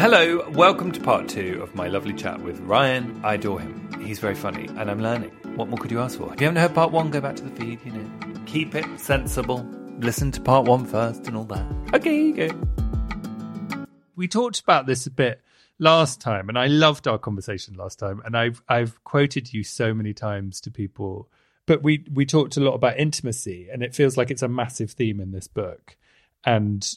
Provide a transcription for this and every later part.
Hello, welcome to part two of my lovely chat with Ryan. I adore him. He's very funny, and I'm learning. What more could you ask for? If you haven't heard part one, go back to the feed, you know. Keep it sensible. Listen to part one first and all that. Okay, go. We talked about this a bit last time, and I loved our conversation last time, and I've I've quoted you so many times to people. But we we talked a lot about intimacy, and it feels like it's a massive theme in this book. And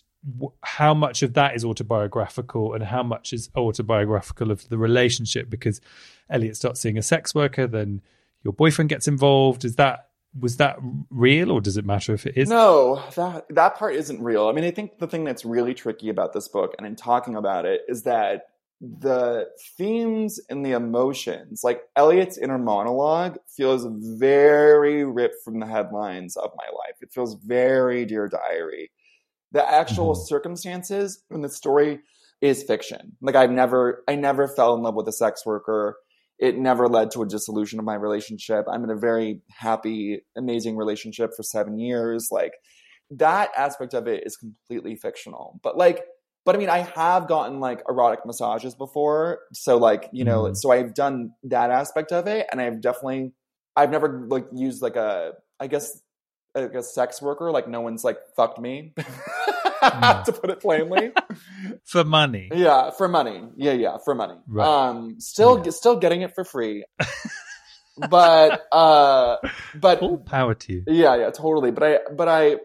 how much of that is autobiographical and how much is autobiographical of the relationship because Elliot starts seeing a sex worker then your boyfriend gets involved is that was that real or does it matter if it is No, that that part isn't real. I mean, I think the thing that's really tricky about this book and in talking about it is that the themes and the emotions, like Elliot's inner monologue, feels very ripped from the headlines of my life. It feels very Dear Diary. The actual circumstances in the story is fiction. Like I've never, I never fell in love with a sex worker. It never led to a dissolution of my relationship. I'm in a very happy, amazing relationship for seven years. Like that aspect of it is completely fictional. But like, but I mean, I have gotten like erotic massages before. So like, you know, Mhm. so I've done that aspect of it. And I've definitely, I've never like used like a, I guess, like a sex worker. Like no one's like fucked me, to put it plainly. for money Yeah, for money. Yeah, yeah, for money. Right. Um, still, still getting it for free. but, uh, but all power to you yeah, yeah, totally. But I, but I,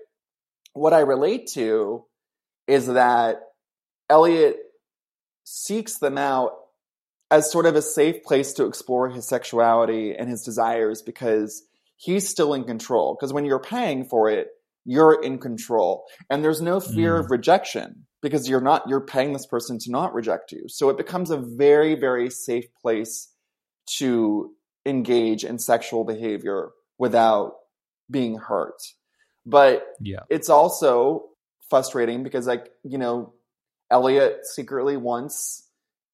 what I relate to is that Elliot seeks them out as sort of a safe place to explore his sexuality and his desires because he's still in control. Because when you're paying for it, you're in control, and there's no fear Mm. of rejection because you're not you're paying this person to not reject you. So it becomes a very very safe place to engage in sexual behavior without being hurt. But yeah it's also frustrating because like you know elliot secretly wants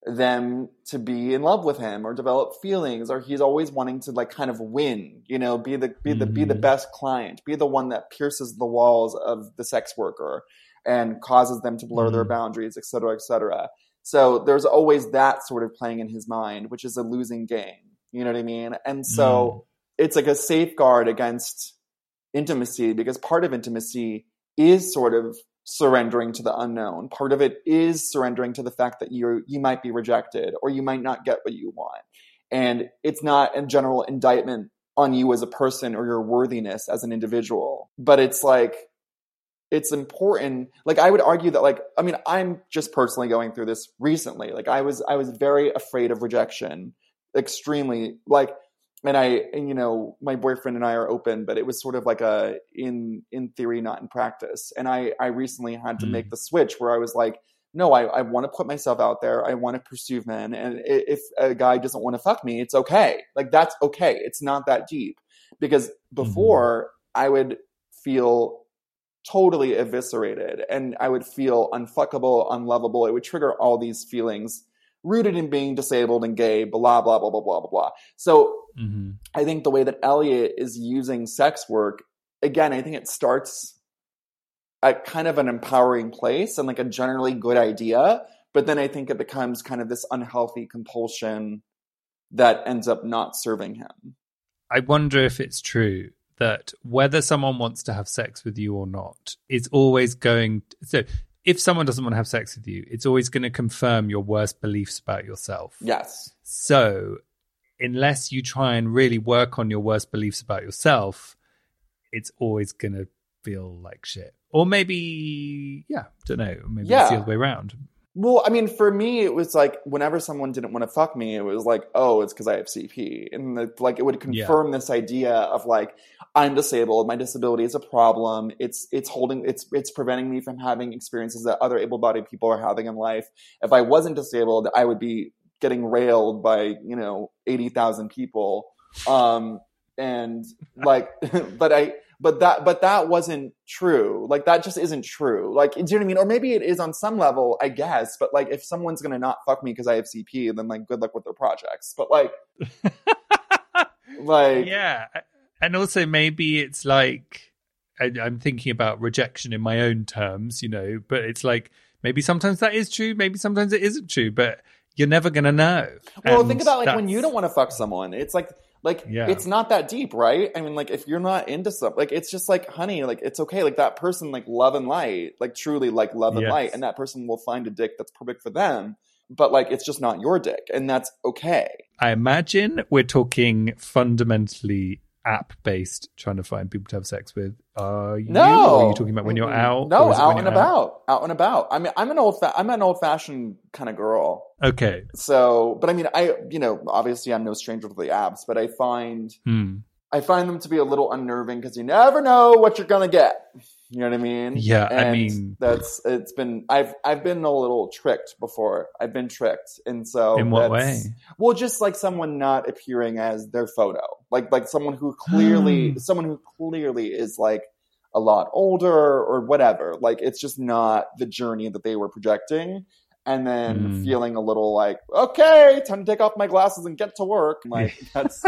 them to be in love with him or develop feelings or he's always wanting to like kind of win you know be the be the be the Mhm. best client be the one that pierces the walls of the sex worker and causes them to blur their Mhm. boundaries et cetera et cetera so there's always that sort of playing in his mind which is a losing game you know what i mean and so it's like a safeguard against intimacy because part of intimacy is sort of surrendering to the unknown. Part of it is surrendering to the fact that you you might be rejected or you might not get what you want. And it's not a general indictment on you as a person or your worthiness as an individual, but it's like it's important. Like I would argue that like I mean I'm just personally going through this recently. Like I was I was very afraid of rejection, extremely like and I and you know my boyfriend and I are open, but it was sort of like a in in theory, not in practice. And I I recently had to Mm. make the switch where I was like, no, I I want to put myself out there. I want to pursue men, and if a guy doesn't want to fuck me, it's okay. Like that's okay. It's not that deep because before I would feel totally eviscerated and I would feel unfuckable, unlovable. It would trigger all these feelings rooted in being disabled and gay, blah, blah, blah, blah, blah, blah, blah. So Mhm. I think the way that Elliot is using sex work, again, I think it starts at kind of an empowering place and like a generally good idea. But then I think it becomes kind of this unhealthy compulsion that ends up not serving him. I wonder if it's true that whether someone wants to have sex with you or not is always going. So if someone doesn't want to have sex with you, it's always going to confirm your worst beliefs about yourself. Yes. So unless you try and really work on your worst beliefs about yourself, it's always going to feel like shit. Or maybe, yeah, don't know. Maybe Yeah. it's the other way around. Well, I mean, for me, it was like whenever someone didn't want to fuck me, it was like, oh, it's because I have CP, and the, like it would confirm this idea of like I'm disabled, my disability is a problem. It's it's holding it's it's preventing me from having experiences that other able-bodied people are having in life. If I wasn't disabled, I would be getting railed by you know eighty thousand people, um, and like, but I but that but that wasn't true like that just isn't true like do you know what i mean or maybe it is on some level i guess but like if someone's gonna not fuck me because i have cp then like good luck with their projects but like like yeah. And also, maybe it's like, I, I'm thinking about rejection in my own terms, you know, but it's like maybe sometimes that is true, maybe sometimes it isn't true, but you're never going to know. well And think about like when you don't want to fuck someone it's like like Yeah. it's not that deep right i mean like if you're not into something like it's just like honey like it's okay like that person like love and light like truly like love and Yes. light and that person will find a dick that's perfect for them but like it's just not your dick and that's okay I imagine we're talking fundamentally app based, trying to find people to have sex with. Are you? No, Or are you talking about when you're out? No, Or is it out and you're out? about, out and about. I mean, I'm an old, fa- I'm an old fashioned kind of girl. Okay. So, but I mean, I, you know, obviously, I'm no stranger to the apps, but I find, Hmm. I find them to be a little unnerving because you never know what you're gonna get. You know what I mean? Yeah, I And mean- that's it's been I've I've been a little tricked before. I've been tricked, and so In what way? Well, just like someone not appearing as their photo, like like someone who clearly someone who clearly is like a lot older or whatever. Like it's just not the journey that they were projecting. And then Mm. feeling a little like, okay, time to take off my glasses and get to work. Like that's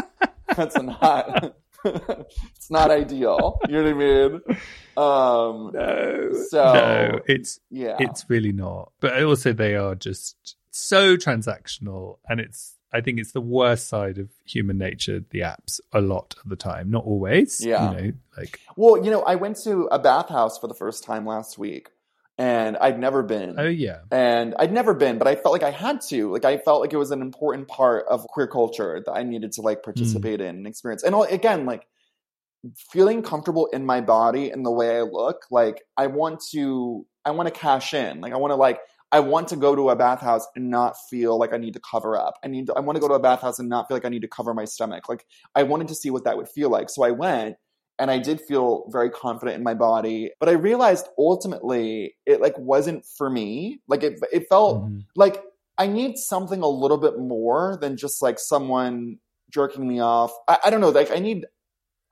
that's not it's not ideal. You know what I mean? Um No. So- no, it's yeah. it's really not. But also, they are just so transactional, and it's. I think it's the worst side of human nature. The apps a lot of the time, not always. Yeah. You know, like Well, you know, I went to a bathhouse for the first time last week, and I'd never been. oh yeah, And I'd never been, but I felt like I had to. Like I felt like it was an important part of queer culture that I needed to like participate mm. in and experience. And all- again, like feeling comfortable in my body and the way I look, like I want to I want to cash in. Like I want to like I want to go to a bathhouse and not feel like I need to cover up. I need to, I want to go to a bathhouse and not feel like I need to cover my stomach. Like I wanted to see what that would feel like. So I went and I did feel very confident in my body, but I realized ultimately it like wasn't for me. Like it it felt Mhm. like I need something a little bit more than just like someone jerking me off. I, I don't know. Like I need,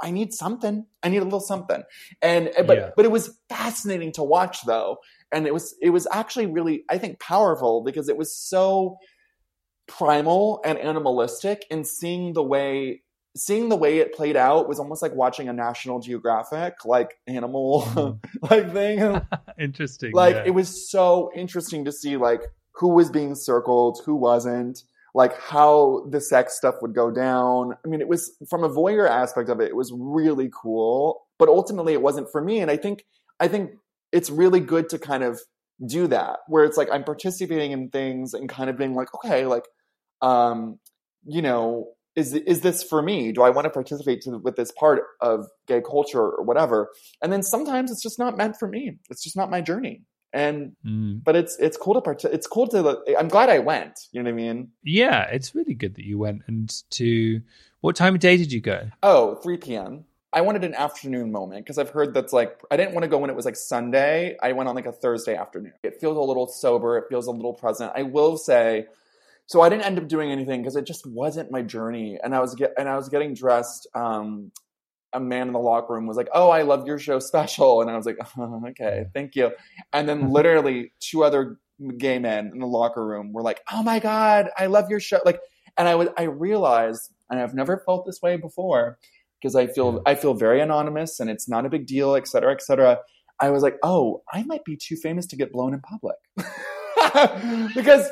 I need something. I need a little something. And but Yeah. but it was fascinating to watch though, and it was it was actually really I think powerful because it was so primal and animalistic, and seeing the way seeing the way it played out was almost like watching a National Geographic like animal like thing interesting. like yeah. it was so interesting to see like who was being circled who wasn't like how the sex stuff would go down i mean it was from a voyeur aspect of it it was really cool but ultimately it wasn't for me and i think i think it's really good to kind of do that where it's like i'm participating in things and kind of being like okay like um you know is is this for me? Do i want to participate to, with this part of gay culture or whatever? And then sometimes it's just not meant for me. It's just not my journey. And Mm. but it's it's cool to part it's cool to i'm glad i went you know what i mean? Yeah, it's really good that you went. And to what time of day did you go? oh 3 p.m i wanted an afternoon moment because i've heard that's like i didn't want to go when it was like sunday. I went on like a thursday afternoon. It feels a little sober. It feels a little present. I will say so i didn't end up doing anything because it just wasn't my journey and i was get and i was getting dressed um a man in the locker room was like, "Oh, I love your show special," and I was like, oh, "Okay, thank you." And then literally two other gay men in the locker room were like, "Oh my god, I love your show!" Like, and I was I realized, and I've never felt this way before because I feel I feel very anonymous and it's not a big deal, et cetera, et cetera. I was like, "Oh, I might be too famous to get blown in public," because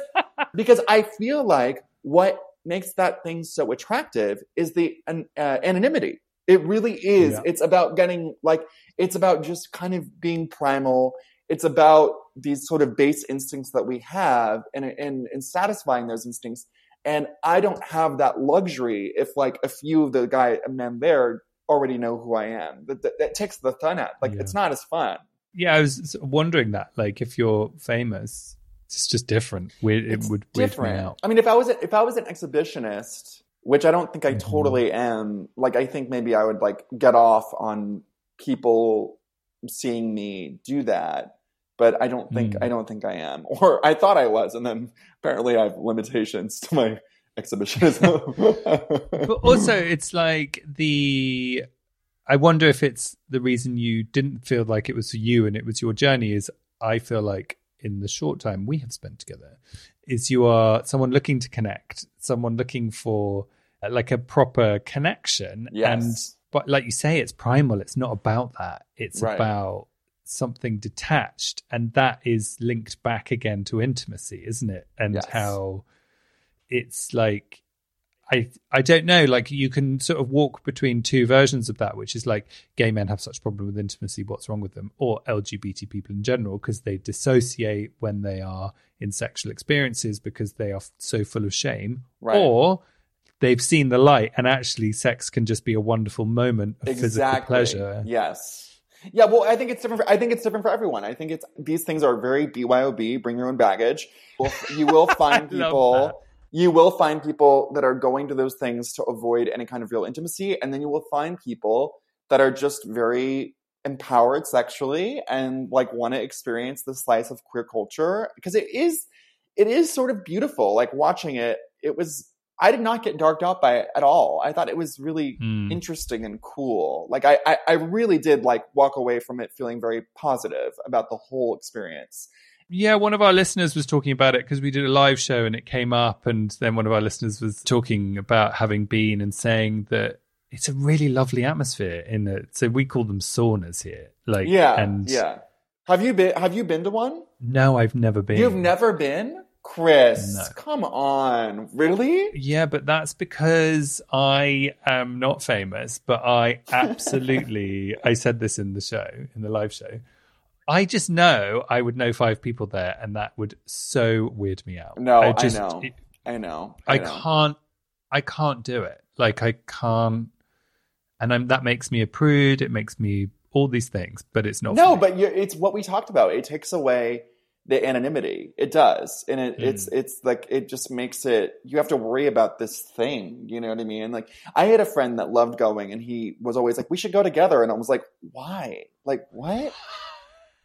because I feel like what makes that thing so attractive is the an, uh, anonymity It really is. Yeah. It's about getting like it's about just kind of being primal. It's about these sort of base instincts that we have and and, and satisfying those instincts. And I don't have that luxury if like a few of the guy men there already know who I am. That, that, that takes the fun out. Like Yeah. it's not as fun. Yeah, I was wondering that. Like, if you're famous, it's just different. Weird, it It's would weird me different. out. I mean, if I was a, if I was an exhibitionist, which I don't think I Mhm. totally am, like I think maybe I would like get off on people seeing me do that. But I don't think Mm. I don't think I am, or I thought I was, and then apparently I have limitations to my exhibitionism. But also, it's like the. I wonder if it's the reason you didn't feel like it was for you and it was your journey. Is I feel like in the short time we have spent together, is you are someone looking to connect, someone looking for uh, like a proper connection. Yes. And but like you say, it's primal. It's not about that. It's Right. about something detached, and that is linked back again to intimacy, isn't it? And Yes. how it's like I I don't know. Like you can sort of walk between two versions of that, which is like gay men have such problem with intimacy. What's wrong with them? Or LGBT people in general because they dissociate when they are in sexual experiences because they are f- so full of shame. Right. Or they've seen the light and actually sex can just be a wonderful moment of physical exactly. pleasure. Yes. Yeah, well, I think it's different. For, I think it's different for everyone. I think it's these things are very BYOB. Bring your own baggage. You will find people. You will find people that are going to those things to avoid any kind of real intimacy, and then you will find people that are just very empowered sexually and like want to experience the slice of queer culture because it is it is sort of beautiful like watching it. It was i did not get darked out by it at all. I thought it was really Hmm. interesting and cool. Like I, I i really did like walk away from it feeling very positive about the whole experience Yeah, one of our listeners was talking about it because we did a live show and it came up, and then one of our listeners was talking about having been and saying that it's a really lovely atmosphere in it. So we call them saunas here. Like, yeah and yeah have you been have you been to one no, I've never been. you've never been chris No. come on really Yeah, but that's because I am not famous, but I absolutely, I said this in the show, in the live show. I just know I would know five people there, and that would so weird me out. no i, just, know. it- i know. I, know. can't I can't do it. Like I can't and I'm that makes me a prude, it makes me all these things, but it's not no but you it's what we talked about. It takes away the anonymity. It does. And it, it's Mm. it's like it just makes it you have to worry about this thing you know what i mean? Like i had a friend that loved going and he was always like we should go together. And i was like why? Like what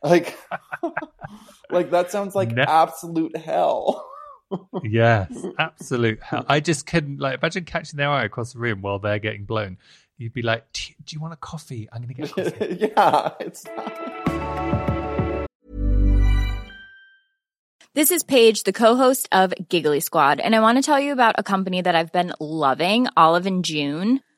like like that sounds like No. absolute hell Yes, absolute hell. I just couldn't like imagine catching their eye across the room while they're getting blown. You'd be like, "Do you- want a coffee? I'm gonna get a coffee. yeah it's not This is Paige, the co-host of Giggly Squad, and I want to tell you about a company that I've been loving, Olive and June.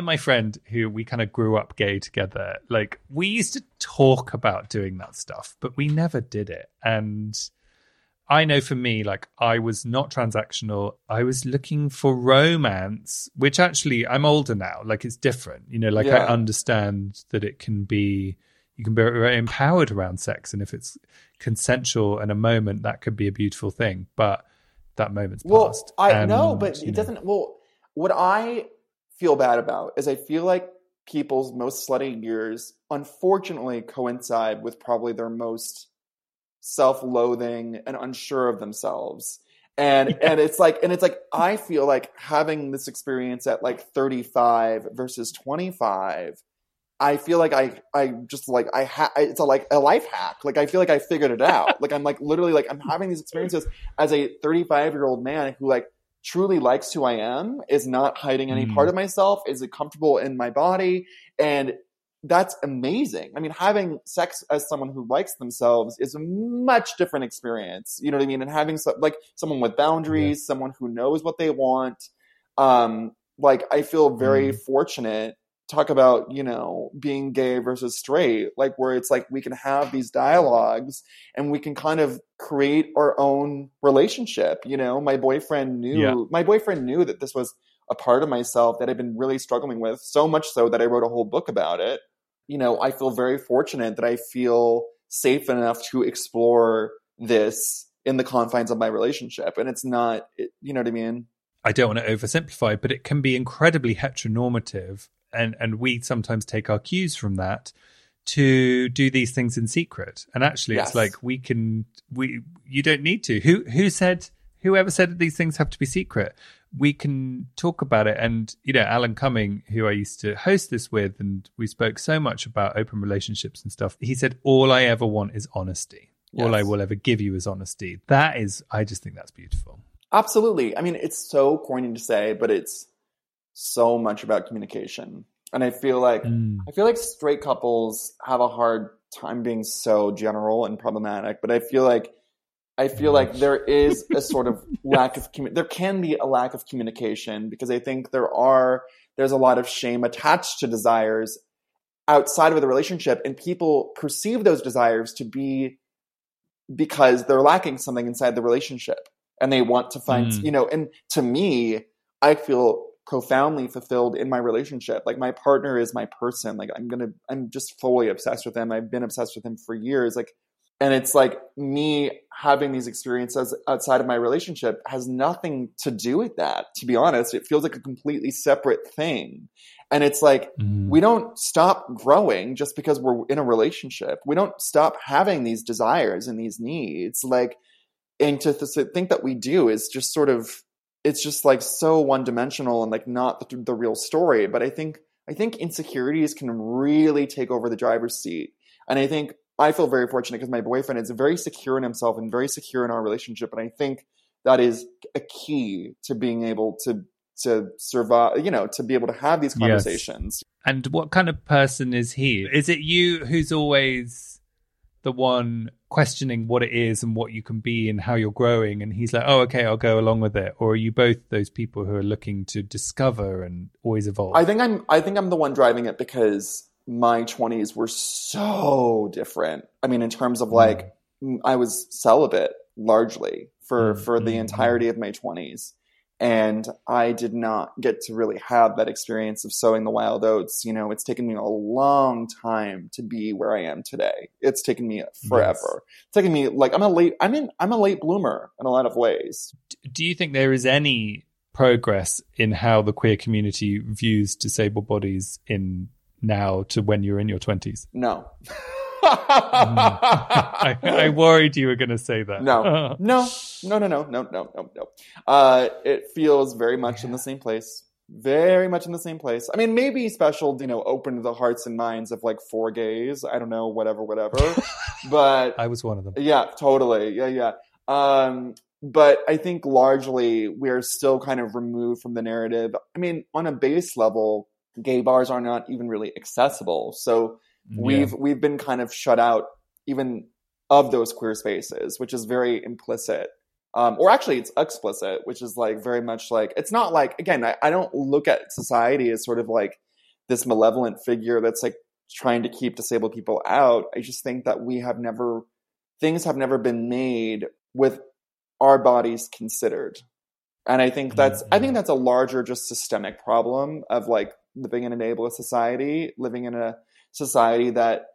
And my friend who we kind of grew up gay together, like we used to talk about doing that stuff, but we never did it. And I know for me, like I was not transactional. I was looking for romance, which actually I'm older now. Like it's different, you know. Like I understand that it can be, you can be very empowered around sex, and if it's consensual and a moment, that could be a beautiful thing. But that moment's Well, past. I know, but it know, doesn't. Well, what I feel bad about is I feel like people's most slutty years, unfortunately, coincide with probably their most self-loathing and unsure of themselves. And and it's like and it's like I feel like having this experience at like 35 versus 25 I feel like I I just like I ha- it's a like a life hack. Like I feel like I figured it out. like I'm like literally like I'm having these experiences as a 35 year old man who like truly likes who I am, is not hiding any Mm. part of myself, is it comfortable in my body, and that's amazing. I mean, having sex as someone who likes themselves is a much different experience. You know what I mean? And having so, like someone with boundaries, someone who knows what they want. Um, like I feel very fortunate. Talk about you know being gay versus straight, like where it's like we can have these dialogues and we can kind of create our own relationship. You know, my boyfriend knew Yeah. my boyfriend knew that this was a part of myself that I've been really struggling with, so much so that I wrote a whole book about it. You know, I feel very fortunate that I feel safe enough to explore this in the confines of my relationship. And it's not, it, you know what I mean? I don't want to oversimplify, but it can be incredibly heteronormative, and and we sometimes take our cues from that to do these things in secret. And actually, Yes. it's like we can we you don't need to. Who who said whoever said that these things have to be secret? We can talk about it, and you know, Alan Cumming, who I used to host this with, and we spoke so much about open relationships and stuff. He said, "All I ever want is honesty. All I will ever give you is honesty." That is, I just think that's beautiful. Absolutely. I mean, it's so corny to say, but it's so much about communication. And I feel like Mm. I feel like straight couples have a hard time being so general and problematic, but I feel like I feel like there is a sort of lack of commu- there can be a lack of communication because I think there are there's a lot of shame attached to desires outside of the relationship and people perceive those desires to be because they're lacking something inside the relationship and they want to find Mm. you know and to me i feel profoundly fulfilled in my relationship like my partner is my person like i'm gonna i'm just fully obsessed with him i've been obsessed with him for years like and it's like me having these experiences outside of my relationship has nothing to do with that to be honest it feels like a completely separate thing and it's like Mm. we don't stop growing just because we're in a relationship. We don't stop having these desires and these needs. Like, and to th- think that we do is just sort of, it's just like so one dimensional and like not the, the real story. But I think, I think insecurities can really take over the driver's seat. And I think I feel very fortunate because my boyfriend is very secure in himself and very secure in our relationship. And I think that is a key to being able to to survive, you know, to be able to have these Yes. conversations. And what kind of person is he? Is it you who's always the one questioning what it is and what you can be and how you're growing? And he's like, oh, okay, I'll go along with it. Or are you both those people who are looking to discover and always evolve? I think I'm I think I'm the one driving it because my 20s were so different. I mean in terms of like I was celibate largely for Mm, for the mm, entirety of my 20s and I did not get to really have that experience of sowing the wild oats. You know, it's taken me a long time to be where I am today. It's taken me forever. It's taken me like I'm a late I mean I'm a late bloomer in a lot of ways. Do you think there is any progress in how the queer community views disabled bodies in now to when you're in your 20s? No. I, I worried you were going to say that. No, no, no, no, no, no, no, no, no. Uh, it feels very much in the same place. Very much in the same place. I mean, maybe special, you know, open to the hearts and minds of like four gays. I don't know, whatever, whatever. but I was one of them. yeah, totally. Yeah, yeah. Um, but I think largely we're still kind of removed from the narrative. I mean, on a base level, gay bars are not even really accessible. So we've we've been kind of shut out even of those queer spaces, which is very implicit Um, or actually, it's explicit, which is like very much like it's not like again. I, I don't look at society as sort of like this malevolent figure that's like trying to keep disabled people out. I just think that we have never things have never been made with our bodies considered. And I think that's I think Mm-hmm. that's a larger just systemic problem of like living in an ableist society, living in a society that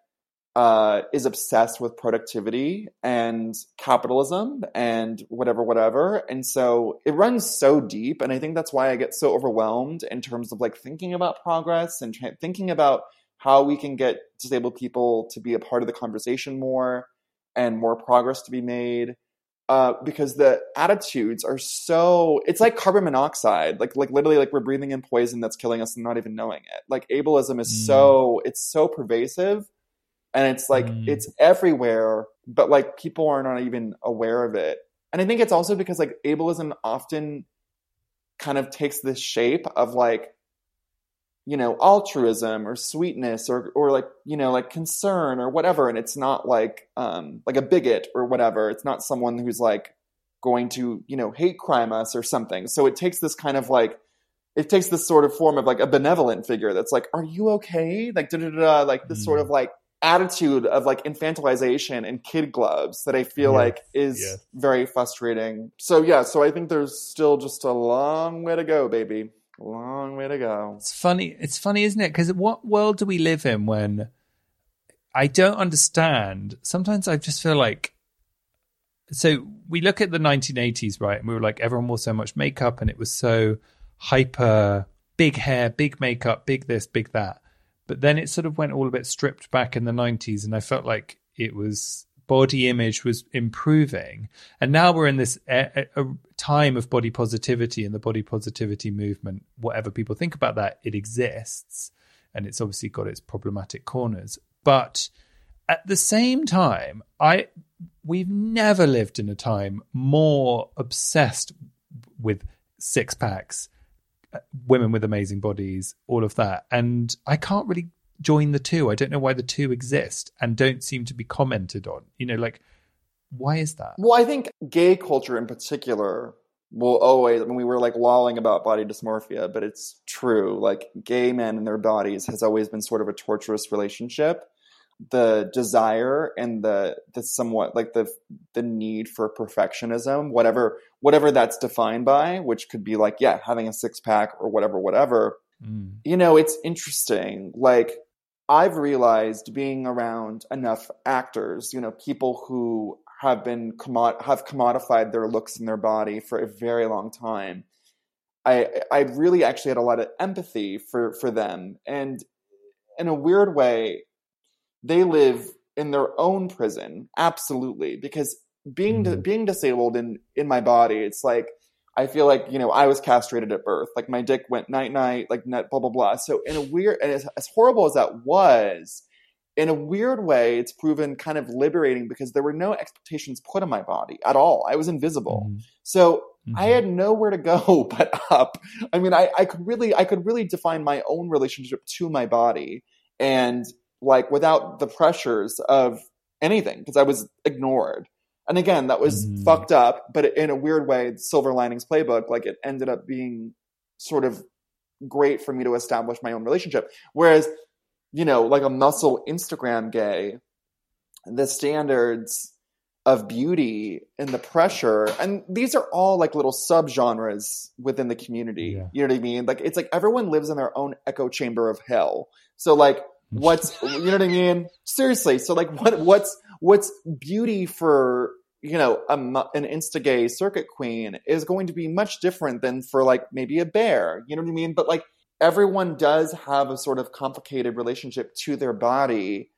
uh, is obsessed with productivity and capitalism and whatever, whatever. And so it runs so deep. And I think that's why I get so overwhelmed in terms of like thinking about progress and try- thinking about how we can get disabled people to be a part of the conversation more and more progress to be made. Uh, because the attitudes are so it's like carbon monoxide like like literally like we're breathing in poison that's killing us and not even knowing it like ableism is Mm. so it's so pervasive and it's like Mm. it's everywhere but like people are not even aware of it and i think it's also because like ableism often kind of takes this shape of like you know altruism or sweetness or or like you know like concern or whatever. And it's not like um like a bigot or whatever. It's not someone who's like going to you know hate crime us or something. So it takes this kind of like it takes this sort of form of like a benevolent figure that's like are you okay? Like da da da like this Mm. sort of like attitude of like infantilization and kid gloves that i feel like is very frustrating. So yeah so i think there's still just a long way to go baby long way to go It's funny. It's funny, isn't it? Because what world do we live in when I don't understand? Sometimes I just feel like. So we look at the 1980s, right? And we were like, everyone wore so much makeup and it was so hyper, big hair, big makeup, big this, big that. But then it sort of went all a bit stripped back in the 90s. And I felt like it was body image was improving. And now we're in this a, a, time of body positivity and the body positivity movement, whatever people think about that, it exists. And it's obviously got its problematic corners. But at the same time, I we've never lived in a time more obsessed with six packs, uh, women with amazing bodies, all of that. And I can't really join the two. I don't know why the two exist and don't seem to be commented on. You know, like why is that? Well, I think gay culture in particular will always, I mean, we were like lolling about body dysmorphia, but it's true. Like, gay men and their bodies has always been sort of a torturous relationship. The desire and the, the somewhat like the, the need for perfectionism, whatever, whatever that's defined by, which could be like, yeah, having a six pack or whatever, whatever. Mm. You know, it's interesting. Like, I've realized being around enough actors, you know, people who have been commod- have commodified their looks and their body for a very long time. I I really actually had a lot of empathy for for them, and in a weird way, they live in their own prison, absolutely, because being Mhm. being disabled in in my body, it's like I feel like you know I was castrated at birth. Like my dick went night night, like net blah blah blah. So in a weird and as, as horrible as that was, in a weird way, it's proven kind of liberating because there were no expectations put on my body at all. I was invisible. Mhm. So I Mhm. had nowhere to go but up. I mean, I, I could really, I could really define my own relationship to my body and like without the pressures of anything because I was ignored. And again, that was Mm. fucked up, but in a weird way, Silver Linings Playbook, like it ended up being sort of great for me to establish my own relationship. Whereas, you know, like a muscle Instagram gay, the standards of beauty and the pressure, and these are all like little subgenres within the community. Yeah. You know what I mean? Like it's like everyone lives in their own echo chamber of hell. So like what's you know what I mean? Seriously. So like what what's what's beauty for you know a, an insta gay circuit queen is going to be much different than for like maybe a bear. You know what I mean? But like everyone does have a sort of complicated relationship to their body.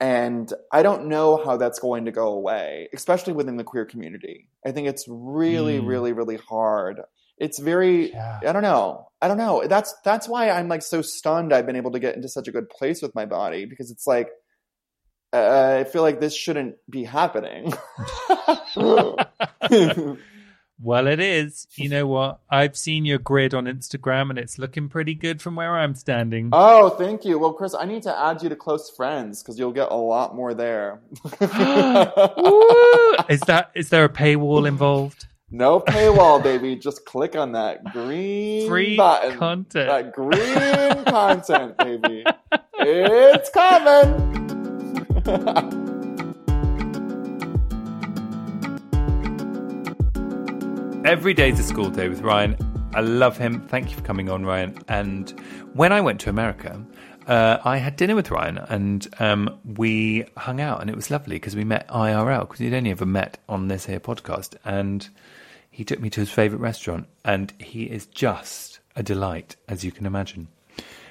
And I don't know how that's going to go away, especially within the queer community. I think it's really, Mm. really, really hard. It's very Yeah. I don't know. I don't know. That's that's why I'm like so stunned I've been able to get into such a good place with my body because it's like uh, I feel like this shouldn't be happening. Well, it is. You know what? I've seen your grid on Instagram and it's looking pretty good from where I'm standing. oh, thank you. Well, Chris, I need to add you to close friends because you'll get a lot more there is that is there a paywall involved? No paywall, baby. Just click on that green Free button. content. That green content, baby. It's coming. Every day's a school day with Ryan. I love him. Thank you for coming on, Ryan. And when I went to America, uh, I had dinner with Ryan and um, we hung out, and it was lovely because we met IRL because we'd only ever met on this here podcast. And he took me to his favorite restaurant, and he is just a delight, as you can imagine,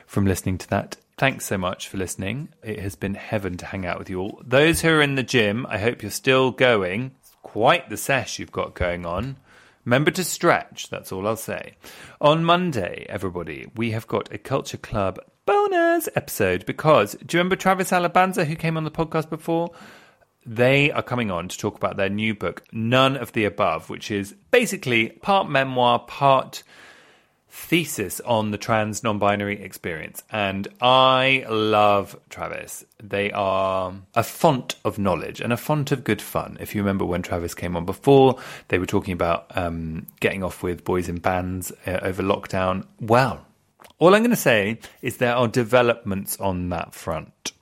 from listening to that. Thanks so much for listening. It has been heaven to hang out with you all. Those who are in the gym, I hope you're still going. It's quite the sesh you've got going on. Remember to stretch, that's all I'll say. On Monday, everybody, we have got a Culture Club bonus episode because do you remember Travis Alabanza who came on the podcast before? They are coming on to talk about their new book, None of the Above, which is basically part memoir, part thesis on the trans non binary experience. And I love Travis. They are a font of knowledge and a font of good fun. If you remember when Travis came on before, they were talking about um, getting off with boys in bands uh, over lockdown. Well, all I'm going to say is there are developments on that front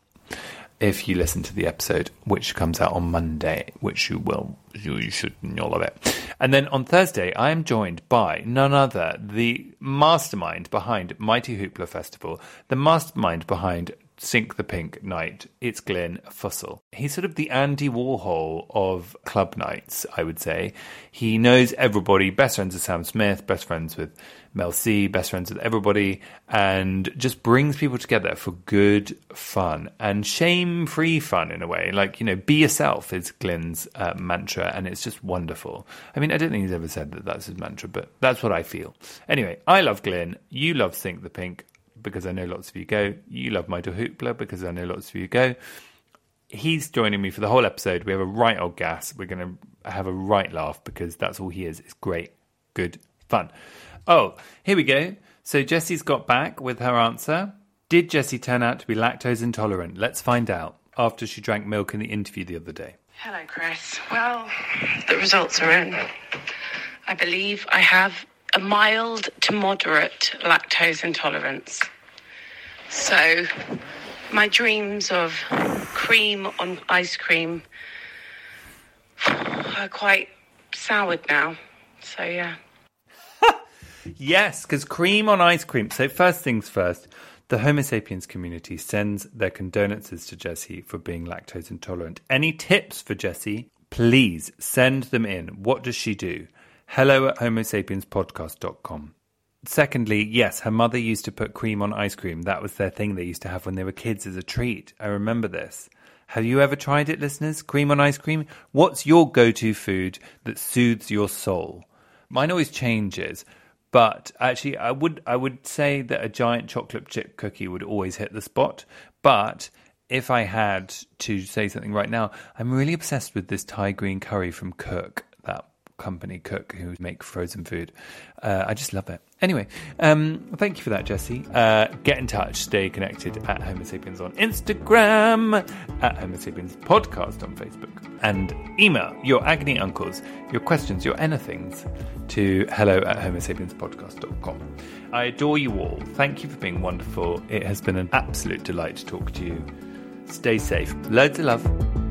if you listen to the episode, which comes out on Monday, which you will, you, you should all of it. And then on Thursday, I am joined by none other, the mastermind behind Mighty Hoopla Festival, the mastermind behind Sink the Pink Night. It's Glyn Fussell. He's sort of the Andy Warhol of club nights, I would say. He knows everybody, best friends with Sam Smith, best friends with Mel C, best friends with everybody, and just brings people together for good fun and shame free fun in a way. Like, you know, be yourself is Glyn's uh, mantra, and it's just wonderful. I mean, I don't think he's ever said that that's his mantra, but that's what I feel. Anyway, I love Glyn. You love Sink the Pink because I know lots of you go. You love Mighty Hoopla because I know lots of you go. He's joining me for the whole episode. We have a right old gas. We're going to have a right laugh because that's all he is. It's great, good fun. Oh, here we go. So Jessie's got back with her answer. Did Jessie turn out to be lactose intolerant? Let's find out after she drank milk in the interview the other day. Hello, Chris. Well, the results are in. I believe I have a mild to moderate lactose intolerance. So, my dreams of cream on ice cream are quite soured now. So, yeah. Yes, because cream on ice cream. So, first things first, the Homo sapiens community sends their condolences to Jessie for being lactose intolerant. Any tips for Jessie? Please send them in. What does she do? Hello at homosapienspodcast.com. Secondly, yes, her mother used to put cream on ice cream. That was their thing they used to have when they were kids as a treat. I remember this. Have you ever tried it, listeners? Cream on ice cream? What's your go to food that soothes your soul? Mine always changes. But actually, I would I would say that a giant chocolate chip cookie would always hit the spot. But if I had to say something right now, I'm really obsessed with this Thai green curry from Cook, company Cook who make frozen food. Uh, I just love it. Anyway, um, thank you for that, Jessie. Uh, get in touch, stay connected at Homo Sapiens on Instagram, at Homo Sapiens Podcast on Facebook, and email your agony uncles, your questions, your anythings to hello at homosapienspodcast.com. I adore you all. Thank you for being wonderful. It has been an absolute delight to talk to you. Stay safe. Loads of love.